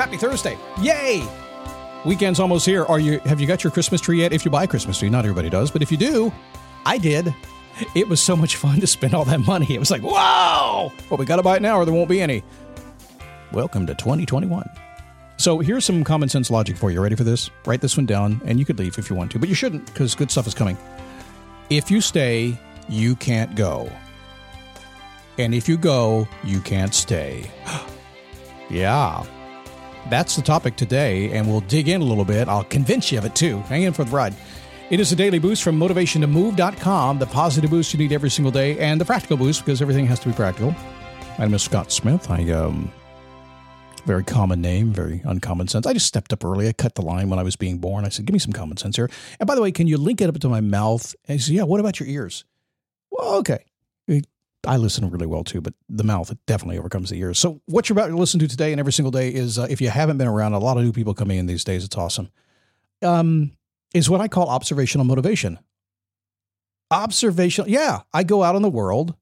Happy Thursday. Yay! Weekend's almost here. Are you have you got your Christmas tree yet? If you buy a Christmas tree, not everybody does, but if you do, I did. It was so much fun to spend all that money. It was like, whoa! Well, we gotta buy it now or there won't be any. Welcome to 2021. So here's some common sense logic for you. Ready for this? Write this one down, and you could leave if you want to, but you shouldn't, because good stuff is coming. If you stay, you can't go. And if you go, you can't stay. Yeah. That's the topic today, and we'll dig in a little bit. I'll convince you of it too. Hang in for the ride. It is a daily boost from motivationtomove.com, the positive boost you need every single day, and the practical boost because everything has to be practical. My name is Scott Smith. I, um, very common name, very uncommon sense. I just stepped up early. I cut the line when I was being born. I said, give me some common sense here. And by the way, can you link it up to my mouth? And he said, yeah, what about your ears? Well, okay. I listen really well too, but the mouth definitely overcomes the ears. So, what you're about to listen to today and every single day is, uh, if you haven't been around, a lot of new people coming in these days. It's awesome. Um, is what I call observational motivation. Observational, yeah. I go out in the world,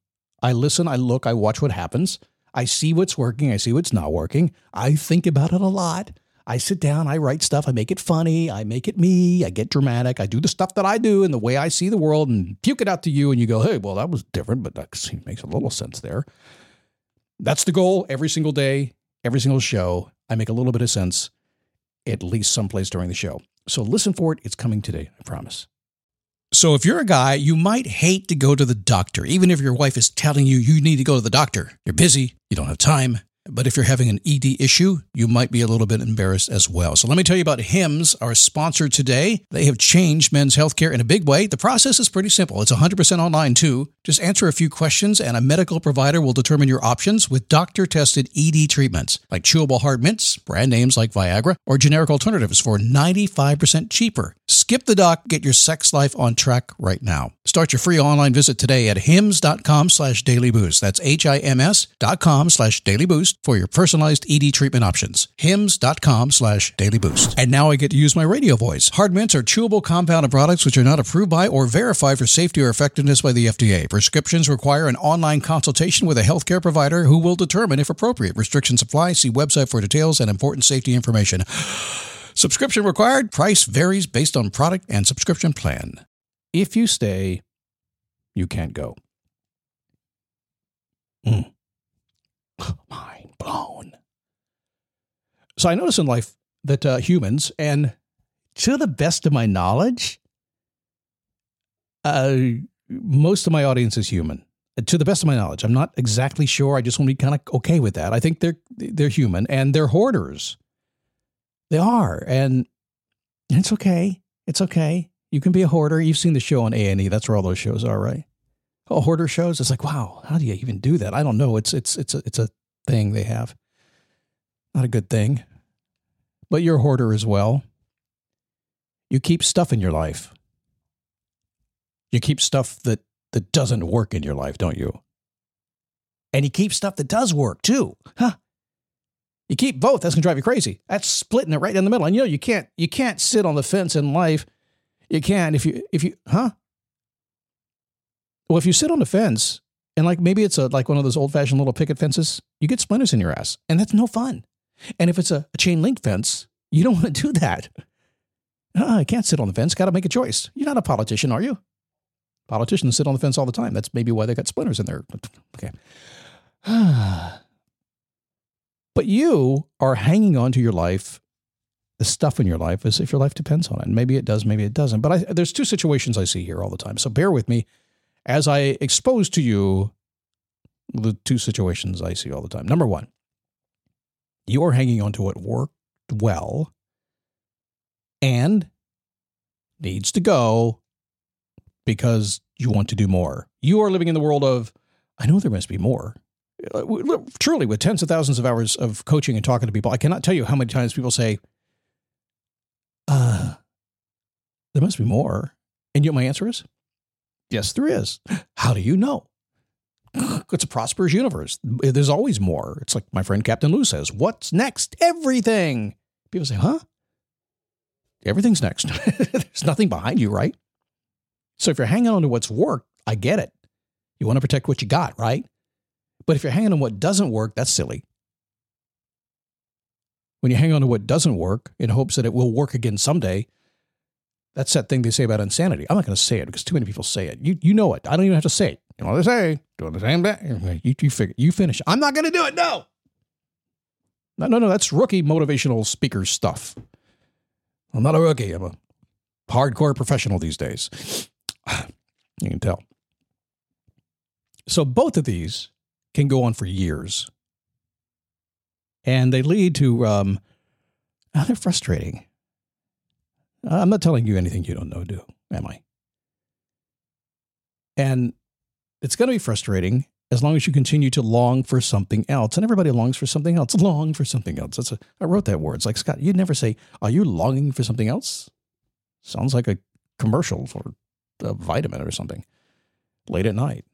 I listen, I look, I watch what happens, I see what's working, I see what's not working. I think about it a lot. I sit down, I write stuff, I make it funny, I make it me, I get dramatic, I do the stuff that I do and the way I see the world and puke it out to you, and you go, hey, well, that was different, but that makes a little sense there. That's the goal every single day, every single show. I make a little bit of sense, at least someplace during the show. So listen for it. It's coming today, I promise. So if you're a guy, you might hate to go to the doctor, even if your wife is telling you you need to go to the doctor. You're busy, you don't have time, but if you're having an ED issue, you might be a little bit embarrassed as well. So let me tell you about HIMS, our sponsor today. They have changed men's healthcare in a big way. The process is pretty simple. It's 100% online too. Just answer a few questions and a medical provider will determine your options with doctor-tested ED treatments like chewable hard mints, brand names like Viagra, or generic alternatives for 95% cheaper. Skip the doc, get your sex life on track right now. Start your free online visit today at hims.com slash dailyboost. That's H-I-M-S dot com slash dailyboost for your personalized ED treatment options. hims.com slash dailyboost. And now I get to use my radio voice. Hard mints are chewable compounded products which are not approved by or verified for safety or effectiveness by the FDA. Prescriptions require an online consultation with a healthcare provider who will determine if appropriate. Restrictions apply. See website for details and important safety information. Subscription required. Price varies based on product and subscription plan. If you stay, you can't go. Mm. Mind blown. So I notice in life that uh, humans, and to the best of my knowledge, uh, most of my audience is human. To the best of my knowledge, I'm not exactly sure. I just want to be kind of okay with that. I think they're they're human and they're hoarders. They are, and it's okay. It's okay. You can be a hoarder. You've seen the show on A and E. That's where all those shows are, right? Oh, hoarder shows. It's like, wow, how do you even do that? I don't know. It's it's it's a it's a thing they have. Not a good thing. But you're a hoarder as well. You keep stuff in your life. You keep stuff that that doesn't work in your life, don't you? And you keep stuff that does work too. Huh? You keep both. That's gonna drive you crazy. That's splitting it right in the middle. And you know you can't you can't sit on the fence in life. You can if you if you huh? Well, if you sit on the fence and like maybe it's a like one of those old fashioned little picket fences, you get splinters in your ass, and that's no fun. And if it's a, a chain link fence, you don't want to do that. Uh, I can't sit on the fence. Got to make a choice. You're not a politician, are you? Politicians sit on the fence all the time. That's maybe why they got splinters in there. Okay. but you are hanging on to your life, the stuff in your life, as if your life depends on it. maybe it does, maybe it doesn't. But I, there's two situations I see here all the time. So bear with me as I expose to you the two situations I see all the time. Number one, you are hanging on to what worked well and needs to go because you want to do more. You are living in the world of, I know there must be more. Uh, truly, with tens of thousands of hours of coaching and talking to people, I cannot tell you how many times people say, uh, there must be more. And yet my answer is, yes, there is. How do you know? It's a prosperous universe. There's always more. It's like my friend Captain Lou says, what's next? Everything. People say, huh? Everything's next. There's nothing behind you, right? So if you're hanging on to what's worked, I get it. You want to protect what you got, right? But if you're hanging on what doesn't work, that's silly. When you hang on to what doesn't work in hopes that it will work again someday, that's that thing they say about insanity. I'm not going to say it because too many people say it. You, you know it. I don't even have to say it. You know what they say? Doing the same thing. You, you, figure, you finish. I'm not going to do it. No. No, no, no. That's rookie motivational speaker stuff. I'm not a rookie. I'm a hardcore professional these days. You can tell. So both of these can go on for years. And they lead to, um, they're frustrating. Uh, I'm not telling you anything you don't know, do, am I? And it's going to be frustrating as long as you continue to long for something else. And everybody longs for something else. Long for something else. That's a, I wrote that word. It's like, Scott, you'd never say, Are you longing for something else? Sounds like a commercial for a vitamin or something late at night.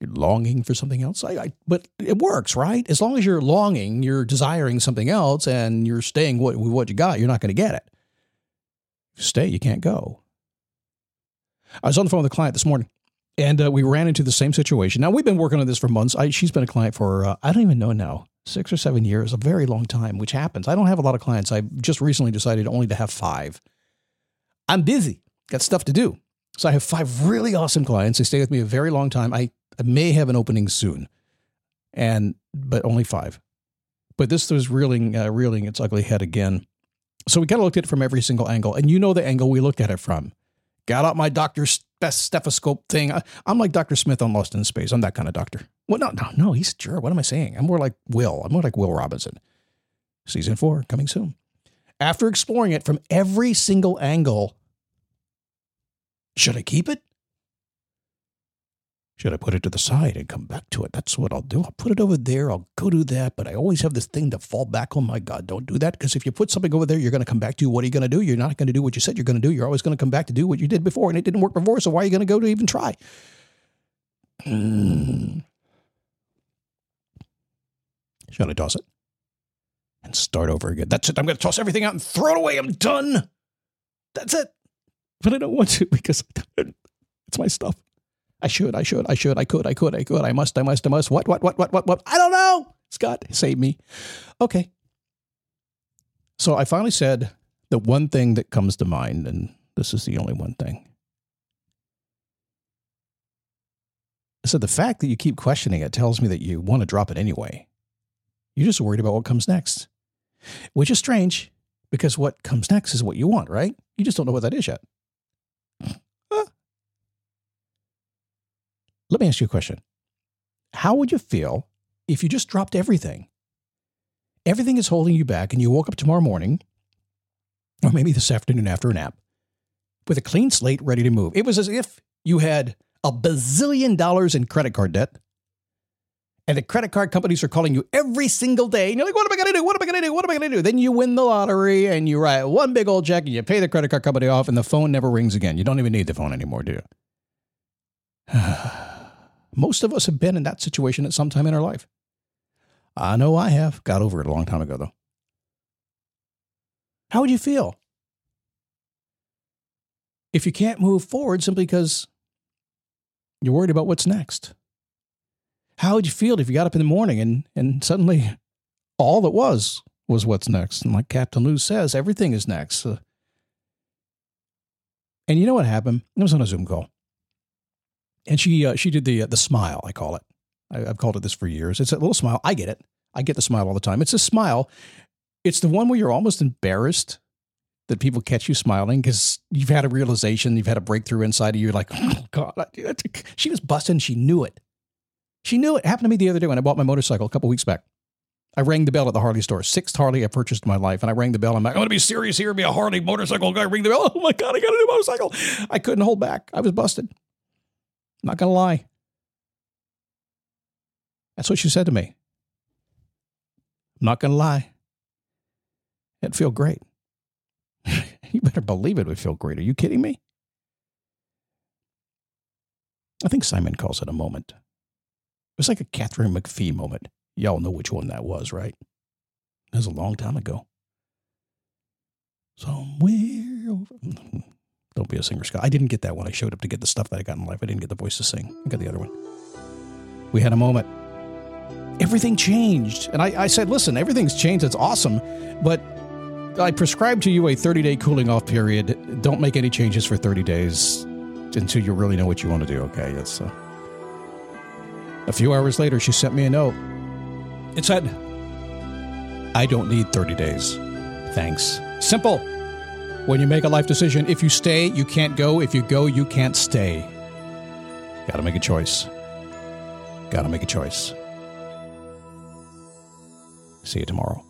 You're longing for something else. I, I, but it works, right? As long as you're longing, you're desiring something else, and you're staying with what you got, you're not going to get it. Stay, you can't go. I was on the phone with a client this morning and uh, we ran into the same situation. Now we've been working on this for months. I, she's been a client for uh, I don't even know now six or seven years, a very long time, which happens. I don't have a lot of clients. I just recently decided only to have five. I'm busy, got stuff to do, so I have five really awesome clients. They stay with me a very long time. I, I may have an opening soon, and but only five. But this was reeling uh, reeling its ugly head again. So we kind of looked at it from every single angle, and you know the angle we looked at it from. Got out my doctor's best stethoscope thing. I, am like Dr. Smith on Lost in Space. I'm that kind of doctor. Well, no, no, no, he's sure. What am I saying? I'm more like Will. I'm more like Will Robinson. Season four coming soon. After exploring it from every single angle, should I keep it? Should I put it to the side and come back to it? That's what I'll do. I'll put it over there. I'll go do that. But I always have this thing to fall back on. My God, don't do that. Because if you put something over there, you're going to come back to you. what are you going to do? You're not going to do what you said you're going to do. You're always going to come back to do what you did before. And it didn't work before. So why are you going to go to even try? Mm. Should I toss it? And start over again. That's it. I'm going to toss everything out and throw it away. I'm done. That's it. But I don't want to because it's my stuff. I should, I should, I should, I could, I could, I could, I must, I must, I must. What, what, what, what, what, what? I don't know. Scott, save me. Okay. So I finally said the one thing that comes to mind, and this is the only one thing. I said, the fact that you keep questioning it tells me that you want to drop it anyway. You're just worried about what comes next, which is strange because what comes next is what you want, right? You just don't know what that is yet. Let me ask you a question. How would you feel if you just dropped everything? Everything is holding you back, and you woke up tomorrow morning, or maybe this afternoon after a nap, with a clean slate ready to move. It was as if you had a bazillion dollars in credit card debt, and the credit card companies are calling you every single day, and you're like, what am I going to do? What am I going to do? What am I going to do? Then you win the lottery, and you write one big old check, and you pay the credit card company off, and the phone never rings again. You don't even need the phone anymore, do you? Most of us have been in that situation at some time in our life. I know I have. Got over it a long time ago, though. How would you feel if you can't move forward simply because you're worried about what's next? How would you feel if you got up in the morning and, and suddenly all that was was what's next. And like Captain Lou says, everything is next. Uh, and you know what happened? It was on a Zoom call, and she uh, she did the uh, the smile. I call it. I, have called it this for years. It's a little smile. I get it. I get the smile all the time. It's a smile. It's the one where you're almost embarrassed that people catch you smiling because you've had a realization, you've had a breakthrough inside of you. You're like, oh God, she was busting. She knew it. She knew it. it. Happened to me the other day when I bought my motorcycle a couple weeks back. I rang the bell at the Harley store. Sixth Harley I purchased in my life. And I rang the bell. I'm like, I'm going to be serious here, be a Harley motorcycle guy. Ring the bell. Oh my God, I got a new motorcycle. I couldn't hold back. I was busted. Not going to lie. That's what she said to me. Not going to lie. It'd feel great. you better believe it would feel great. Are you kidding me? I think Simon calls it a moment. It was like a Katharine McPhee moment. Y'all know which one that was, right? That was a long time ago. Somewhere over. Don't be a singer, Scott. I didn't get that one. I showed up to get the stuff that I got in life. I didn't get the voice to sing. I got the other one. We had a moment. Everything changed. And I, I said, listen, everything's changed. It's awesome. But I prescribe to you a 30 day cooling off period. Don't make any changes for 30 days until you really know what you want to do. Okay. It's, uh... a few hours later, she sent me a note. It said, I don't need 30 days. Thanks. Simple. When you make a life decision, if you stay, you can't go. If you go, you can't stay. Gotta make a choice. Gotta make a choice. See you tomorrow.